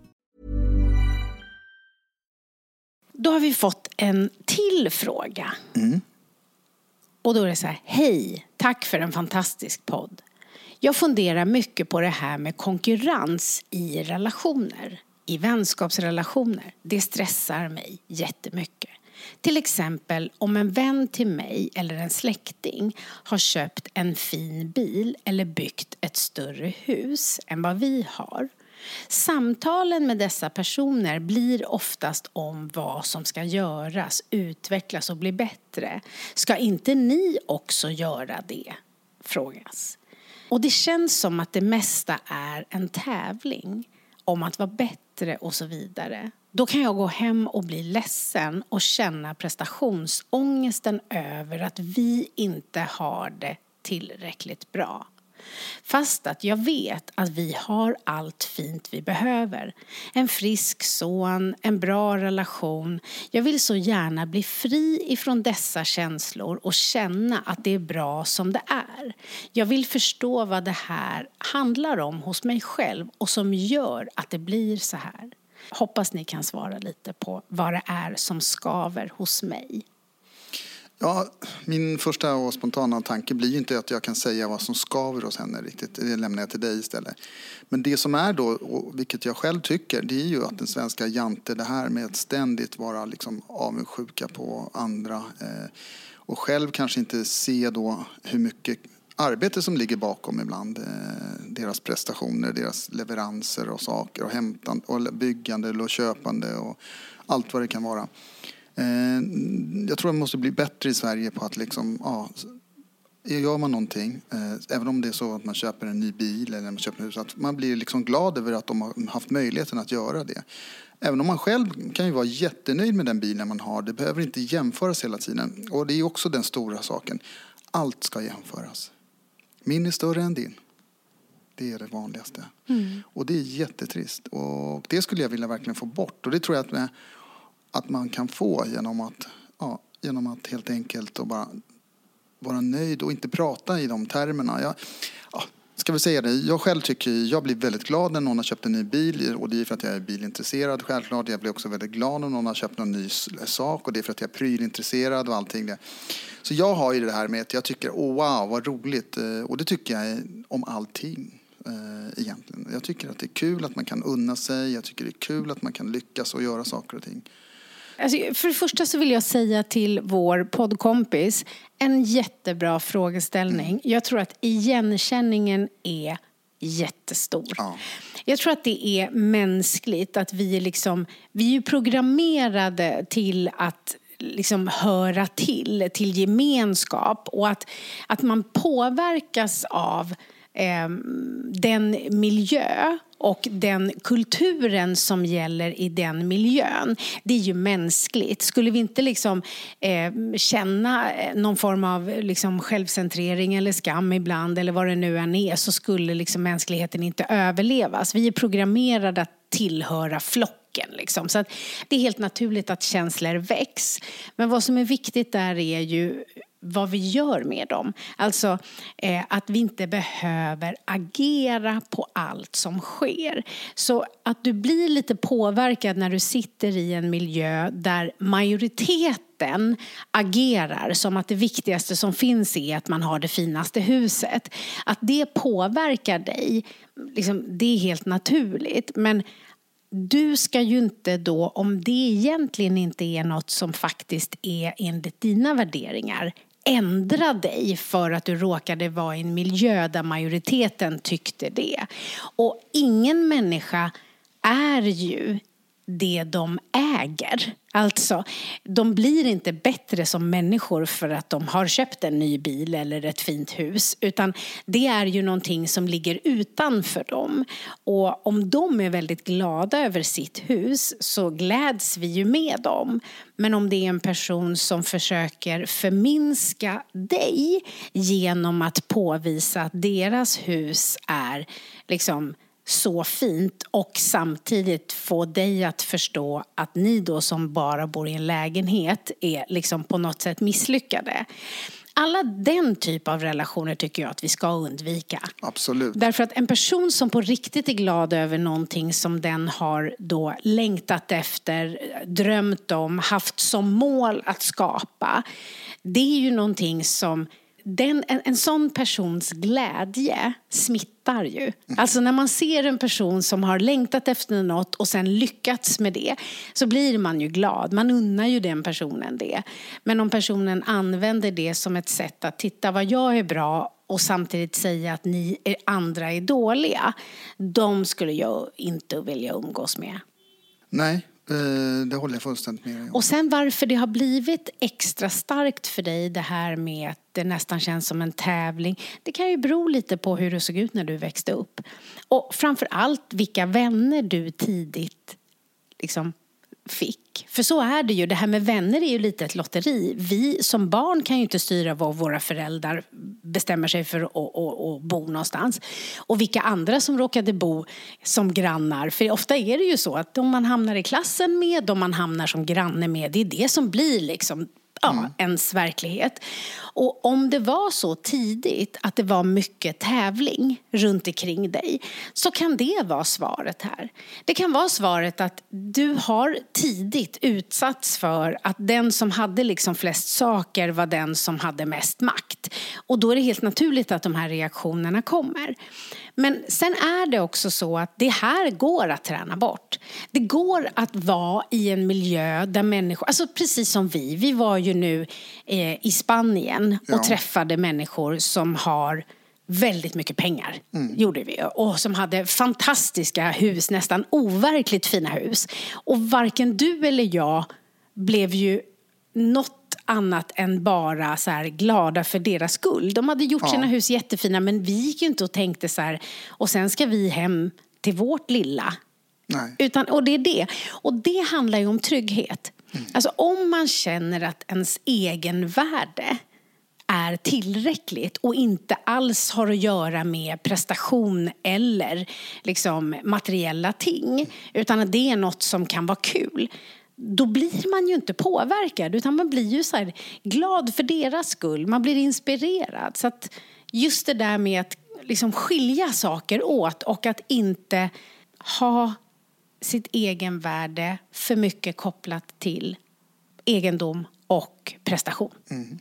Speaker 2: Då har vi fått en till fråga. Och då är det så här, hej, tack för en fantastisk podd. Jag funderar mycket på det här med konkurrens i relationer, i vänskapsrelationer. Det stressar mig jättemycket. Till exempel om en vän till mig eller en släkting har köpt en fin bil eller byggt ett större hus än vad vi har. Samtalen med dessa personer blir oftast om vad som ska göras, utvecklas och bli bättre. Ska inte ni också göra det? Frågas. Och det känns som att det mesta är en tävling om att vara bättre och så vidare. Då kan jag gå hem och bli ledsen och känna prestationsångesten över att vi inte har det tillräckligt bra. Fast att jag vet att vi har allt fint vi behöver. En frisk son, en bra relation. Jag vill så gärna bli fri ifrån dessa känslor och känna att det är bra som det är. Jag vill förstå vad det här handlar om hos mig själv och som gör att det blir så här. Hoppas ni kan svara lite på vad det är som skaver hos mig.
Speaker 3: Ja, min första och spontana tanke blir ju inte att jag kan säga vad som skaver hos henne riktigt. Det lämnar jag till dig istället. Men det som är då, och vilket jag själv tycker, det är ju att den svenska jante, det här med att ständigt vara liksom avundsjuka på andra eh, och själv kanske inte se då hur mycket arbete som ligger bakom ibland. Eh, deras prestationer, deras leveranser och saker och hämtande och byggande och köpande och allt vad det kan vara. Eh, jag tror man måste bli bättre i Sverige på att liksom, ja, gör man någonting, eh, även om det är så att man köper en ny bil eller man köper hus, att man blir liksom glad över att de har haft möjligheten att göra det. Även om man själv kan ju vara jättenöjd med den bilen man har, det behöver inte jämföras hela tiden. Och det är också den stora saken. Allt ska jämföras. Min är större än din. Det är det vanligaste. Mm. Och det är jättetrist. Och det skulle jag vilja verkligen få bort. Och det tror jag att med att man kan få genom att, ja, genom att helt enkelt och bara vara nöjd och inte prata i de termerna. Jag, ja, ska vi säga det, jag själv tycker jag blir väldigt glad när någon har köpt en ny bil och det är för att jag är bilintresserad självklart. Jag blir också väldigt glad när någon har köpt någon ny sak och det är för att jag är prylintresserad och allting det. Så jag har ju det här med att jag tycker, oh wow vad roligt eh, och det tycker jag om allting eh, egentligen. Jag tycker att det är kul att man kan unna sig, jag tycker det är kul att man kan lyckas och göra saker och ting.
Speaker 2: Alltså, för det första så vill jag säga till vår poddkompis, en jättebra frågeställning. Mm. Jag tror att igenkänningen är jättestor. Ja. Jag tror att det är mänskligt att vi är liksom, vi är programmerade till att liksom höra till, till gemenskap och att, att man påverkas av eh, den miljö och den kulturen som gäller i den miljön. Det är ju mänskligt. Skulle vi inte liksom, ehm, eh, känna någon form av liksom, självcentrering eller skam ibland eller vad det nu än är så skulle liksom, mänskligheten inte överlevas. Vi är programmerade att tillhöra flocken. Liksom. Så det är helt naturligt att känslor väcks. Men vad som är viktigt där är ju vad vi gör med dem. Alltså eh, att vi inte behöver agera på allt som sker. Så att du blir lite påverkad när du sitter i en miljö där majoriteten agerar som att det viktigaste som finns är att man har det finaste huset. Att det påverkar dig, liksom, det är helt naturligt. Men du ska ju inte då, om det egentligen inte är något som faktiskt är enligt dina värderingar, ändra dig för att du råkade vara i en miljö där majoriteten tyckte det. Och ingen människa är ju det de äger. Alltså, de blir inte bättre som människor för att de har köpt en ny bil eller ett fint hus. Utan det är ju någonting som ligger utanför dem. Och om de är väldigt glada över sitt hus så gläds vi ju med dem. Men om det är en person som försöker förminska dig genom att påvisa att deras hus är liksom så fint och samtidigt få dig att förstå att ni då som bara bor i en lägenhet är liksom på något sätt misslyckade. alla den typ av relationer tycker jag att vi ska undvika.
Speaker 3: Absolut.
Speaker 2: Därför att en person som på riktigt är glad över någonting som den har då längtat efter, drömt om, haft som mål att skapa. Det är ju någonting som den, en, en sån persons glädje smittar ju. Alltså när man ser en person som har längtat efter något och sen lyckats med det så blir man ju glad. Man unnar ju den personen det. Men om personen använder det som ett sätt att titta vad jag är bra och samtidigt säga att ni andra är dåliga. De skulle jag inte vilja umgås med.
Speaker 3: Nej, Eh, det håller jag fullständigt med om.
Speaker 2: Och sen varför det har blivit extra starkt för dig det här med att det nästan känns som en tävling. Det kan ju bero lite på hur det såg ut när du växte upp. Och framför allt vilka vänner du tidigt liksom fick. För så är det ju, det här med vänner är ju lite ett lotteri. Vi som barn kan ju inte styra var våra föräldrar bestämmer sig för att, att, att, att bo någonstans. Och vilka andra som råkade bo som grannar. För ofta är det ju så att de man hamnar i klassen med, de man hamnar som granne med, det är det som blir liksom ja, mm. ens verklighet. Och om det var så tidigt att det var mycket tävling runt omkring dig så kan det vara svaret här. Det kan vara svaret att du har tidigt utsatts för att den som hade liksom flest saker var den som hade mest makt. Och då är det helt naturligt att de här reaktionerna kommer. Men sen är det också så att det här går att träna bort. Det går att vara i en miljö där människor, alltså precis som vi, vi var ju nu eh, i Spanien och ja. träffade människor som har väldigt mycket pengar. Mm. gjorde vi. Och som hade fantastiska hus, nästan overkligt fina hus. Och varken du eller jag blev ju något annat än bara så här glada för deras skull. De hade gjort ja. sina hus jättefina men vi gick ju inte och tänkte så här och sen ska vi hem till vårt lilla. Nej. Utan, och det är det. Och det handlar ju om trygghet. Mm. Alltså om man känner att ens egen värde är tillräckligt och inte alls har att göra med prestation eller liksom materiella ting utan att det är något som kan vara kul då blir man ju inte påverkad utan man blir ju så glad för deras skull. Man blir inspirerad. Så att just det där med att liksom skilja saker åt och att inte ha sitt egenvärde för mycket kopplat till egendom och prestation. Mm.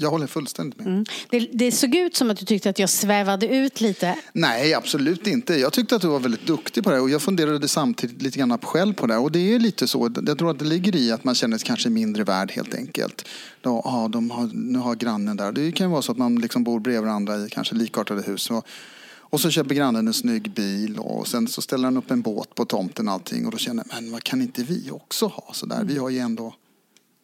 Speaker 3: Jag håller fullständigt med.
Speaker 2: Mm. Det, det, såg ut som att du tyckte att jag svävade ut lite.
Speaker 3: Nej, absolut inte. Jag tyckte att du var väldigt duktig på det och jag funderade samtidigt lite grann själv på det. Och det är lite så, jag tror att det ligger i att man känner sig kanske mindre värd helt enkelt. Då, ah, de har, nu har grannen där. Det kan ju vara så att man liksom bor bredvid varandra i kanske likartade hus. Och, och så köper grannen en snygg bil och sen så ställer han upp en båt på tomten och allting. Och då känner man, men vad kan inte vi också ha sådär? Vi har ju ändå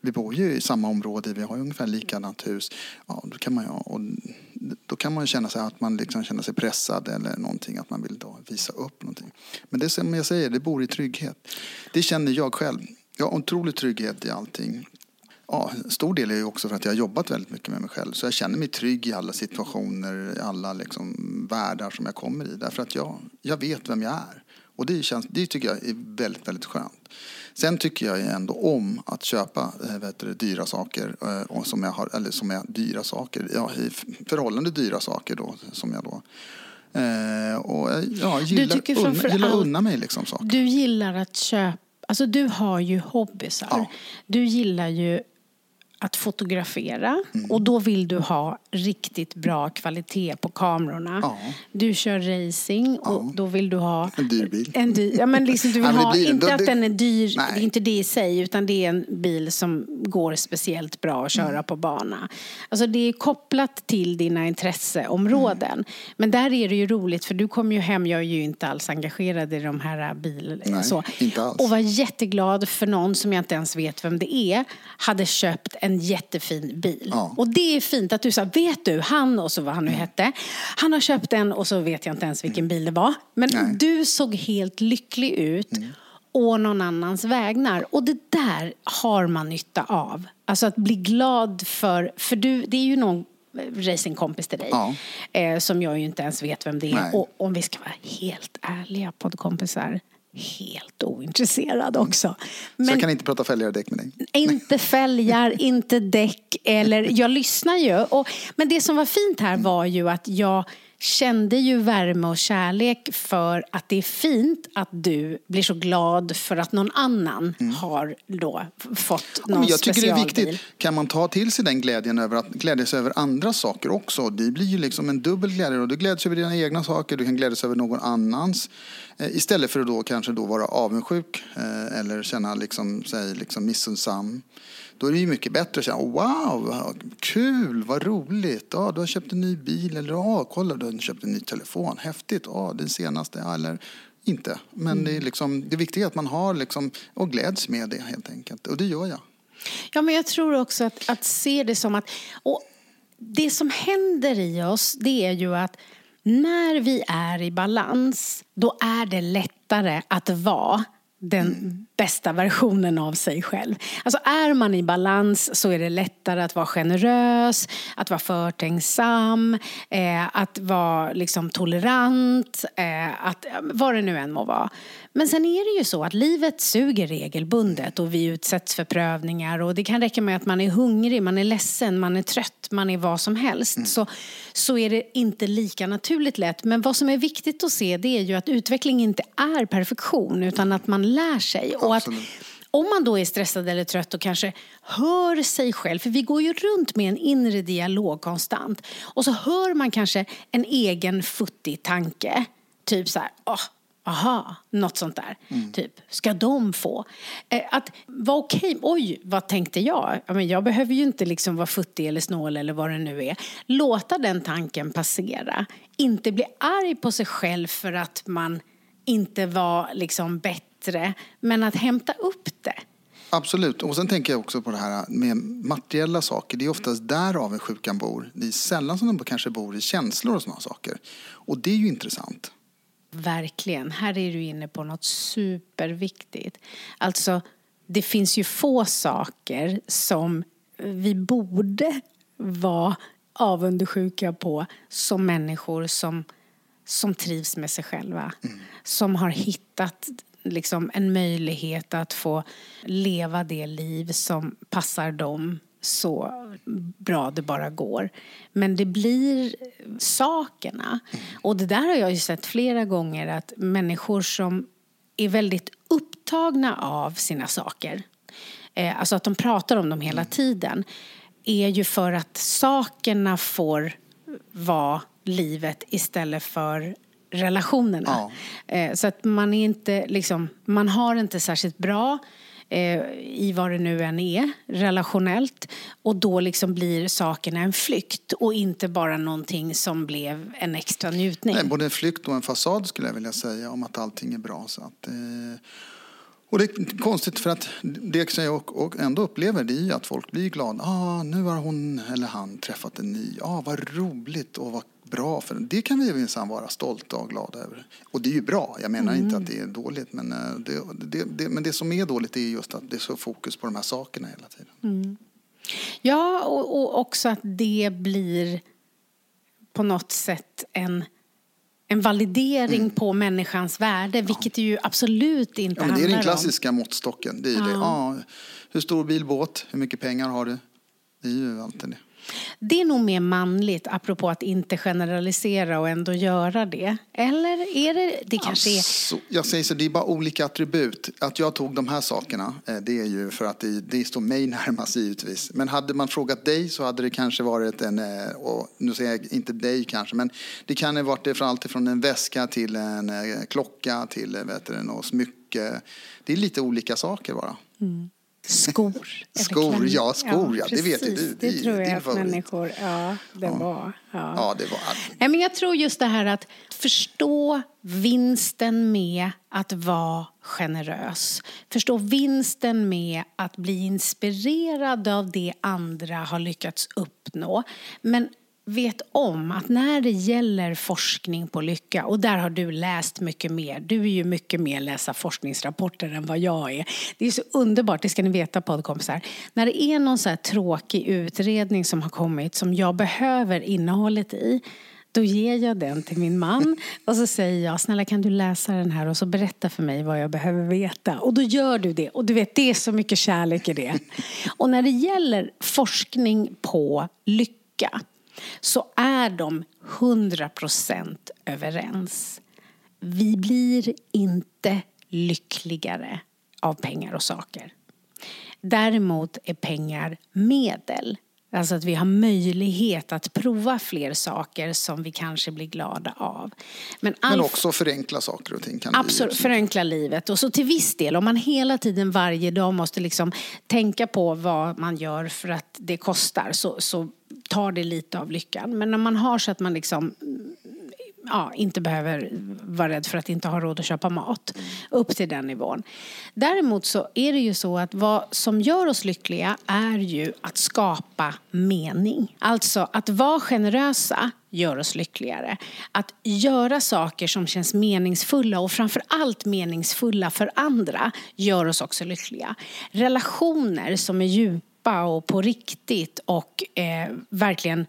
Speaker 3: vi bor ju i samma område, vi har ju ungefär likadant hus. Ja, då, kan man, och då kan man känna sig att man liksom känner sig pressad eller någonting, att man vill då visa upp någonting. Men det som jag säger, det bor i trygghet. Det känner jag själv. Jag har otrolig trygghet i allting. Ja, stor del är ju också för att jag har jobbat väldigt mycket med mig själv. Så jag känner mig trygg i alla situationer, i alla liksom världar som jag kommer i. Därför att jag, jag vet vem jag är. Och det, känns, det tycker jag är väldigt, väldigt skönt. Sen tycker jag ändå om att köpa äh, vet du, dyra saker. Och som jag har, eller som är dyra saker, ja, förhållande dyra saker då. Som jag då äh, och ja, gillar, unna, gillar unna mig liksom saker.
Speaker 2: Du gillar att köpa, alltså du har ju hobbysar. Ja. Du gillar ju att fotografera mm. och då vill du ha riktigt bra kvalitet på kamerorna. Ja. Du kör racing och ja. då vill du ha
Speaker 3: en dyr bil.
Speaker 2: En dyr, ja, men liksom du vill ha, inte då, att den är dyr, nej. det är inte det i sig utan det är en bil som går speciellt bra att köra mm. på bana. Alltså det är kopplat till dina intresseområden. Mm. Men där är det ju roligt för du kommer ju hem, jag är ju inte alls engagerad i de här bilarna. Och var jätteglad för någon som jag inte ens vet vem det är hade köpt en en jättefin bil. Ja. Och det är fint att du sa, vet du, han och så vad han nu hette, han har köpt en och så vet jag inte ens vilken bil det var. Men Nej. du såg helt lycklig ut. Mm. å någon annans vägnar. Och det där har man nytta av. Alltså att bli glad för, för du, det är ju någon racingkompis till dig. Ja. Eh, som jag ju inte ens vet vem det är. Nej. Och om vi ska vara helt ärliga poddkompisar. Helt ointresserad också.
Speaker 3: Men, så jag kan inte prata fälgar och däck med dig?
Speaker 2: Inte fälgar, inte däck eller jag lyssnar ju. Och, men det som var fint här var ju att jag kände ju värme och kärlek för att det är fint att du blir så glad för att någon annan mm. har då fått någon ja,
Speaker 3: Jag tycker det är viktigt. Kan man ta till sig den glädjen över att glädjas över andra saker också? Det blir ju liksom en dubbel glädje. Och du gläds över dina egna saker, du kan glädjas över någon annans. Eh, istället för att då kanske då vara avundsjuk eh, eller känna liksom, sig liksom missunnsam. Då är det ju mycket bättre att säga wow, kul, vad roligt, ja, du har köpt en ny bil eller ja, kolla du har köpt en ny telefon, häftigt, ja, den senaste, eller inte. Men mm. det, är liksom, det viktiga är att man har liksom, och gläds med det helt enkelt, och det gör jag.
Speaker 2: Ja, men jag tror också att, att se det som att, och det som händer i oss, det är ju att när vi är i balans, då är det lättare att vara den mm. Bästa versionen av sig själv. Alltså är man i balans så är det lättare att vara generös, att vara förtänksam, eh, att vara liksom tolerant, eh, att, vad det nu än må vara. Men sen är det ju så att livet suger regelbundet och vi utsätts för prövningar och det kan räcka med att man är hungrig, man är ledsen, man är trött, man är vad som helst. Mm. Så, så är det inte lika naturligt lätt. Men vad som är viktigt att se det är ju att utveckling inte är perfektion utan att man lär sig. Och att, om man då är stressad eller trött och kanske hör sig själv, för vi går ju runt med en inre dialog konstant och så hör man kanske en egen futtig tanke. Typ så här, oh, aha, något sånt där. Mm. Typ, ska de få? Eh, att vara okej, okay, oj, vad tänkte jag? jag, men, jag behöver ju inte liksom vara futtig eller snål eller vad det nu är. Låta den tanken passera. Inte bli arg på sig själv för att man inte var liksom bättre, men att hämta upp det.
Speaker 3: Absolut. Och sen tänker jag också på det här med materiella saker. Det är oftast där avundsjukan bor. Det är sällan som de kanske bor i känslor och sådana saker. Och det är ju intressant.
Speaker 2: Verkligen. Här är du inne på något superviktigt. Alltså, det finns ju få saker som vi borde vara avundsjuka på som människor som, som trivs med sig själva. Mm. Som har hittat liksom, en möjlighet att få leva det liv som passar dem så bra det bara går. Men det blir sakerna. Och det där har jag ju sett flera gånger att människor som är väldigt upptagna av sina saker, eh, alltså att de pratar om dem hela tiden, är ju för att sakerna får vara livet istället för relationerna. Ja. Eh, så att man är inte liksom, man har inte särskilt bra eh, i vad det nu än är, relationellt. Och då liksom blir sakerna en flykt och inte bara någonting som blev en extra njutning.
Speaker 3: Nej, både en flykt och en fasad skulle jag vilja säga om att allting är bra. Så att, eh... Och det är konstigt för att det som jag ändå upplever det är att folk blir glada. Ah, nu har hon eller han träffat en ny. Ah, vad roligt och vad bra för Det kan vi minsann vara stolta och glada över. Och det är ju bra, jag menar mm. inte att det är dåligt. Men eh, det, det, det, men det som är dåligt är just att det är så fokus på de här sakerna hela tiden.
Speaker 2: Mm. Ja, och, och, också att det blir på något sätt en en validering mm. på människans värde, vilket ja. ju absolut inte ja,
Speaker 3: men
Speaker 2: Det
Speaker 3: är den klassiska om. måttstocken. Det är ja. det. Ja, hur stor bil, båt, hur mycket pengar har du? Det är ju alltid det.
Speaker 2: Det är nog mer manligt, apropå att inte generalisera och ändå göra det. Eller är det, det kanske
Speaker 3: alltså, är... Jag säger så, det är bara olika attribut. Att jag tog de här sakerna, eh, det är ju för att det, det står mig närmast givetvis. Men hade man frågat dig så hade det kanske varit en, eh, och nu säger jag inte dig kanske, men det kan ha varit från allt från en väska till en eh, klocka till vet du, något smycke. Det är lite olika saker bara. Mm.
Speaker 2: Skor.
Speaker 3: skor, ja, skor, ja, ja. det vet ju du.
Speaker 2: Det, det tror jag att människor, ja, det ja. var.
Speaker 3: Ja. ja, det var.
Speaker 2: Nej, men jag tror just det här att förstå vinsten med att vara generös. Förstå vinsten med att bli inspirerad av det andra har lyckats uppnå. Men vet om att när det gäller forskning på lycka, och där har du läst mycket mer, du är ju mycket mer läsa forskningsrapporter än vad jag är. Det är så underbart, det ska ni veta poddkompisar. När det är någon så här tråkig utredning som har kommit som jag behöver innehållet i, Då ger jag den till min man och så säger jag, snälla kan du läsa den här och så berätta för mig vad jag behöver veta. Och då gör du det. Och du vet, det är så mycket kärlek i det. Och när det gäller forskning på lycka så är de 100% överens. Vi blir inte lyckligare av pengar och saker. Däremot är pengar medel. Alltså att vi har möjlighet att prova fler saker som vi kanske blir glada av.
Speaker 3: Men, all... Men också förenkla saker och ting. Kan
Speaker 2: Absolut,
Speaker 3: bli...
Speaker 2: förenkla livet. Och så till viss del, om man hela tiden varje dag måste liksom tänka på vad man gör för att det kostar så, så tar det lite av lyckan. Men när man har så att man liksom ja, inte behöver vara rädd för att inte ha råd att köpa mat. Upp till den nivån. Däremot så är det ju så att vad som gör oss lyckliga är ju att skapa mening. Alltså att vara generösa gör oss lyckligare. Att göra saker som känns meningsfulla och framför allt meningsfulla för andra gör oss också lyckliga. Relationer som är djupa och på riktigt och eh, verkligen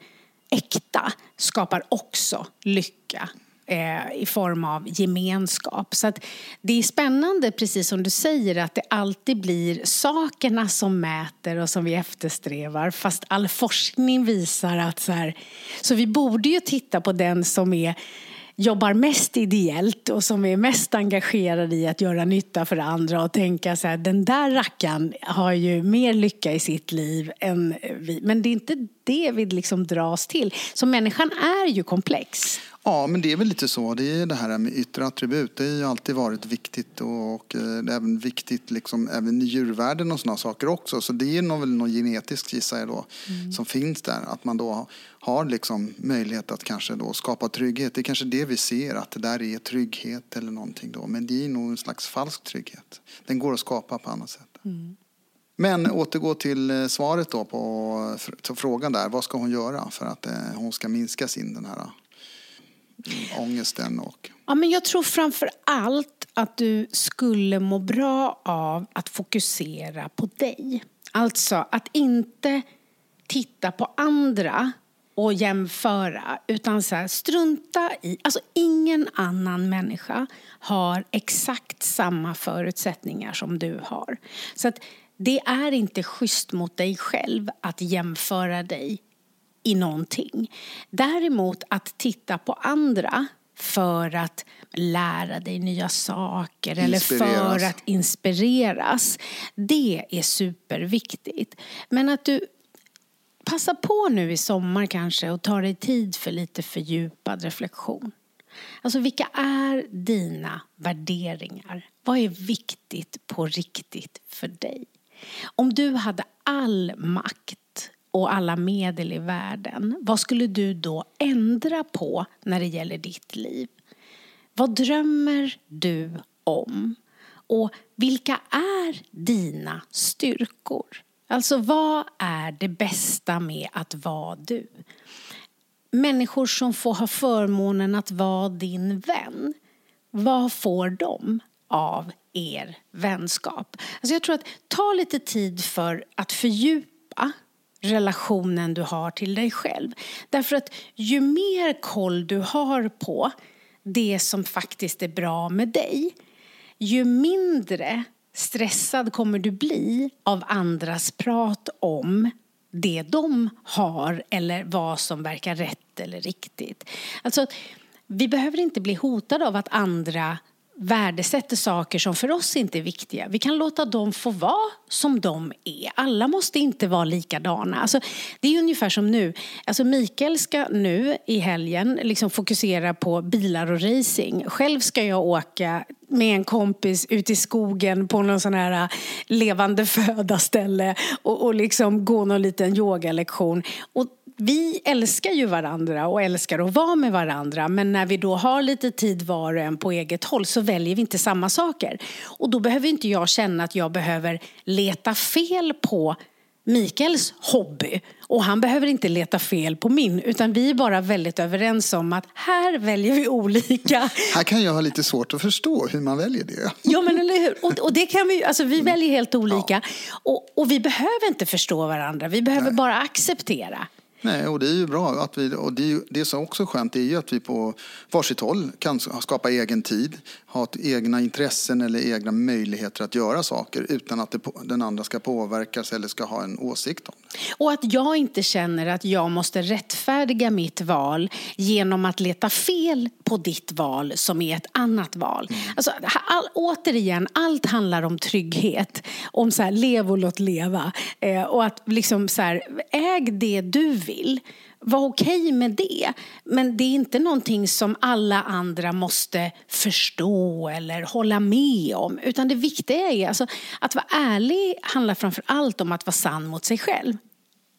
Speaker 2: äkta skapar också lycka eh, i form av gemenskap. Så det är spännande, precis som du säger, att det alltid blir sakerna som mäter och som vi eftersträvar. Fast all forskning visar att så här, så vi borde ju titta på den som är jobbar mest ideellt och som är mest engagerad i att göra nytta för andra och tänka så här, den där rackaren har ju mer lycka i sitt liv än vi. Men det är inte det vi liksom dras till. Så människan är ju komplex.
Speaker 3: Ja, men det är väl lite så. Det är det här med yttre attribut. Det har ju alltid varit viktigt och, och eh, det är även viktigt liksom, även i djurvärlden och sådana saker också. Så det är nog väl något genetiskt gissar jag då mm. som finns där. Att man då har liksom möjlighet att kanske då skapa trygghet. Det är kanske det vi ser, att det där är trygghet eller någonting då. Men det är nog en slags falsk trygghet. Den går att skapa på annat sätt. Mm. Men återgå till eh, svaret då på frågan där. Vad ska hon göra för att eh, hon ska minska sin den här ångesten och...
Speaker 2: Ja, men jag tror framför allt att du skulle må bra av att fokusera på dig. Alltså att inte titta på andra och jämföra, utan så här, strunta i... Alltså ingen annan människa har exakt samma förutsättningar som du har. Så att det är inte schysst mot dig själv att jämföra dig i någonting. Däremot att titta på andra för att lära dig nya saker eller för att inspireras. Det är superviktigt. Men att du passa på nu i sommar kanske och ta dig tid för lite fördjupad reflektion. Alltså vilka är dina värderingar? Vad är viktigt på riktigt för dig? Om du hade all makt och alla medel i världen, vad skulle du då ändra på när det gäller ditt liv? Vad drömmer du om? Och vilka är dina styrkor? Alltså, vad är det bästa med att vara du? Människor som får ha förmånen att vara din vän, vad får de av er vänskap? Alltså jag tror att ta lite tid för att fördjupa relationen du har till dig själv. Därför att ju mer koll du har på det som faktiskt är bra med dig, ju mindre stressad kommer du bli av andras prat om det de har eller vad som verkar rätt eller riktigt. Alltså, vi behöver inte bli hotade av att andra värdesätter saker som för oss inte är viktiga. Vi kan låta dem få vara som de är. Alla måste inte vara likadana. Alltså, det är ungefär som nu. Alltså Mikael ska nu i helgen liksom fokusera på bilar och racing. Själv ska jag åka med en kompis ut i skogen på någon sån här äh, levande föda ställe och, och liksom gå någon liten yogalektion. Och vi älskar ju varandra och älskar att vara med varandra men när vi då har lite tid var och en på eget håll så väljer vi inte samma saker. Och då behöver inte jag känna att jag behöver leta fel på Mikaels hobby. Och han behöver inte leta fel på min, utan vi är bara väldigt överens om att här väljer vi olika.
Speaker 3: Här kan jag ha lite svårt att förstå hur man väljer det.
Speaker 2: Ja, men eller hur? Och, och det kan vi, alltså vi mm. väljer helt olika. Ja. Och, och vi behöver inte förstå varandra, vi behöver Nej. bara acceptera.
Speaker 3: Nej, och det är ju bra. Att vi, och det, det som också är skönt är ju att vi på varsitt håll kan skapa egen tid, ha egna intressen eller egna möjligheter att göra saker utan att det, den andra ska påverkas eller ska ha en åsikt om det.
Speaker 2: Och att jag inte känner att jag måste rättfärdiga mitt val genom att leta fel på ditt val som är ett annat val. Mm. Alltså, all, återigen, allt handlar om trygghet, om så här, lev och låt leva. Eh, och att liksom så här, äg det du vill. Var okej okay med det. Men det är inte någonting som alla andra måste förstå eller hålla med om. Utan det viktiga är alltså, att vara ärlig handlar framför allt om att vara sann mot sig själv.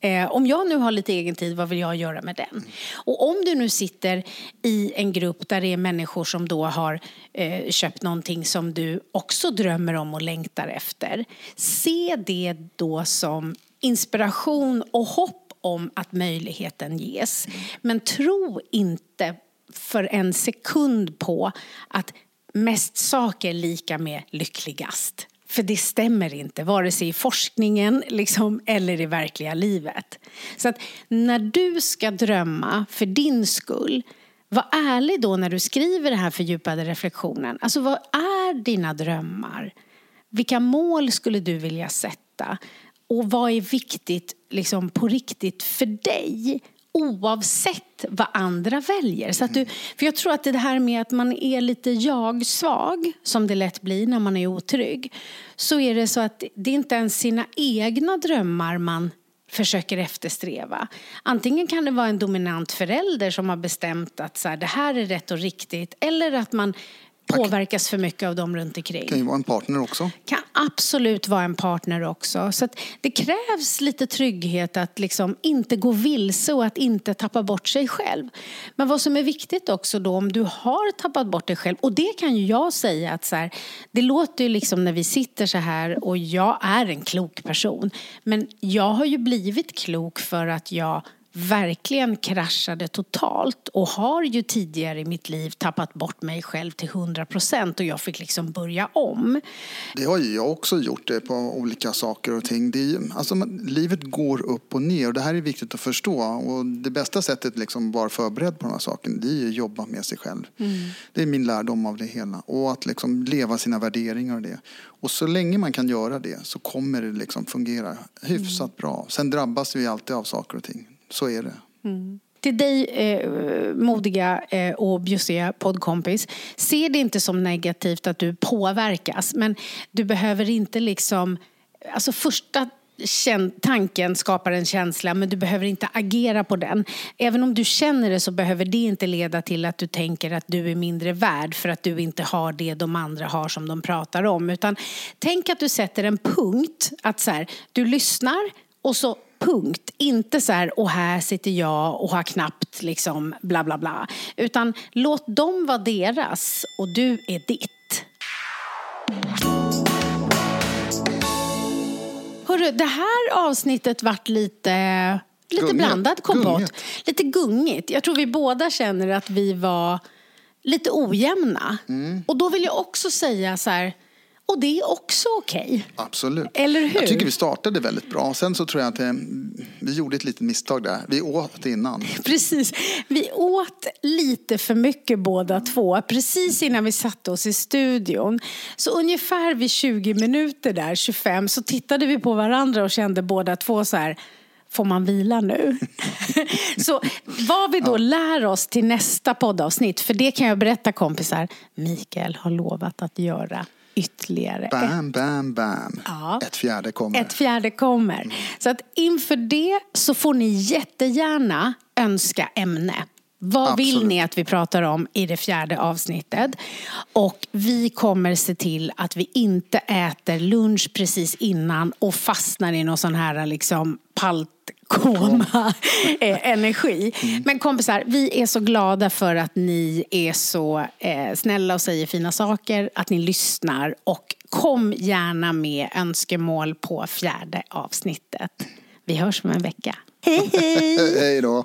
Speaker 2: Eh, om jag nu har lite egen tid, vad vill jag göra med den? Och om du nu sitter i en grupp där det är människor som då har eh, köpt någonting som du också drömmer om och längtar efter. Se det då som inspiration och hopp om att möjligheten ges. Men tro inte för en sekund på att mest saker lika med lyckligast. För det stämmer inte, vare sig i forskningen liksom, eller i verkliga livet. Så att när du ska drömma för din skull, var ärlig då när du skriver den här fördjupade reflektionen. Alltså vad är dina drömmar? Vilka mål skulle du vilja sätta? Och vad är viktigt liksom, på riktigt för dig? oavsett vad andra väljer. Så att du, för jag tror att det här med att man är lite jag-svag, som det lätt blir när man är otrygg, så är det så att det är inte ens sina egna drömmar man försöker eftersträva. Antingen kan det vara en dominant förälder som har bestämt att så här, det här är rätt och riktigt, eller att man påverkas för mycket av dem runt omkring.
Speaker 3: Kan ju vara en partner också.
Speaker 2: kan absolut vara en partner också. Så det krävs lite trygghet att liksom inte gå vilse och att inte tappa bort sig själv. Men vad som är viktigt också då om du har tappat bort dig själv och det kan ju jag säga att så här, det låter ju liksom när vi sitter så här och jag är en klok person men jag har ju blivit klok för att jag verkligen kraschade totalt och har ju tidigare i mitt liv tappat bort mig själv till 100 procent och jag fick liksom börja om.
Speaker 3: Det har ju jag också gjort det på olika saker och ting. Det är, alltså, livet går upp och ner och det här är viktigt att förstå och det bästa sättet liksom vara förberedd på de här sakerna det är att jobba med sig själv. Mm. Det är min lärdom av det hela och att liksom leva sina värderingar och det. Och så länge man kan göra det så kommer det liksom fungera hyfsat mm. bra. Sen drabbas vi alltid av saker och ting. Så är det.
Speaker 2: Mm. Till dig, eh, modiga eh, och bjussiga poddkompis. Se det inte som negativt att du påverkas. Men du behöver inte liksom... Alltså första tanken skapar en känsla men du behöver inte agera på den. Även om du känner det så behöver det inte leda till att du tänker att du är mindre värd för att du inte har det de andra har som de pratar om. Utan tänk att du sätter en punkt, att så här, du lyssnar och så punkt. Inte så här, och här sitter jag och har knappt liksom bla bla bla. Utan låt dem vara deras och du är ditt. Hörru, det här avsnittet vart lite, lite Gungigt. blandad kompott. Gungigt. Lite gungigt. Jag tror vi båda känner att vi var lite ojämna. Mm. Och då vill jag också säga så här och det är också okej. Okay.
Speaker 3: Absolut.
Speaker 2: Eller hur?
Speaker 3: Jag tycker vi startade väldigt bra. Sen så tror jag att eh, vi gjorde ett litet misstag där. Vi åt innan.
Speaker 2: Precis. Vi åt lite för mycket båda två. Precis innan vi satte oss i studion. Så ungefär vid 20 minuter där, 25, så tittade vi på varandra och kände båda två så här Får man vila nu? så vad vi då ja. lär oss till nästa poddavsnitt, för det kan jag berätta kompisar, Mikael har lovat att göra ytterligare.
Speaker 3: Bam, bam, bam. Ja. Ett fjärde kommer.
Speaker 2: Ett fjärde kommer. Mm. Så att inför det så får ni jättegärna önska ämne. Vad Absolut. vill ni att vi pratar om i det fjärde avsnittet? Och vi kommer se till att vi inte äter lunch precis innan och fastnar i någon sån här liksom palt koma eh, energi. Mm. Men kompisar, vi är så glada för att ni är så eh, snälla och säger fina saker, att ni lyssnar och kom gärna med önskemål på fjärde avsnittet. Vi hörs om en vecka. Hej hej!
Speaker 3: hej då!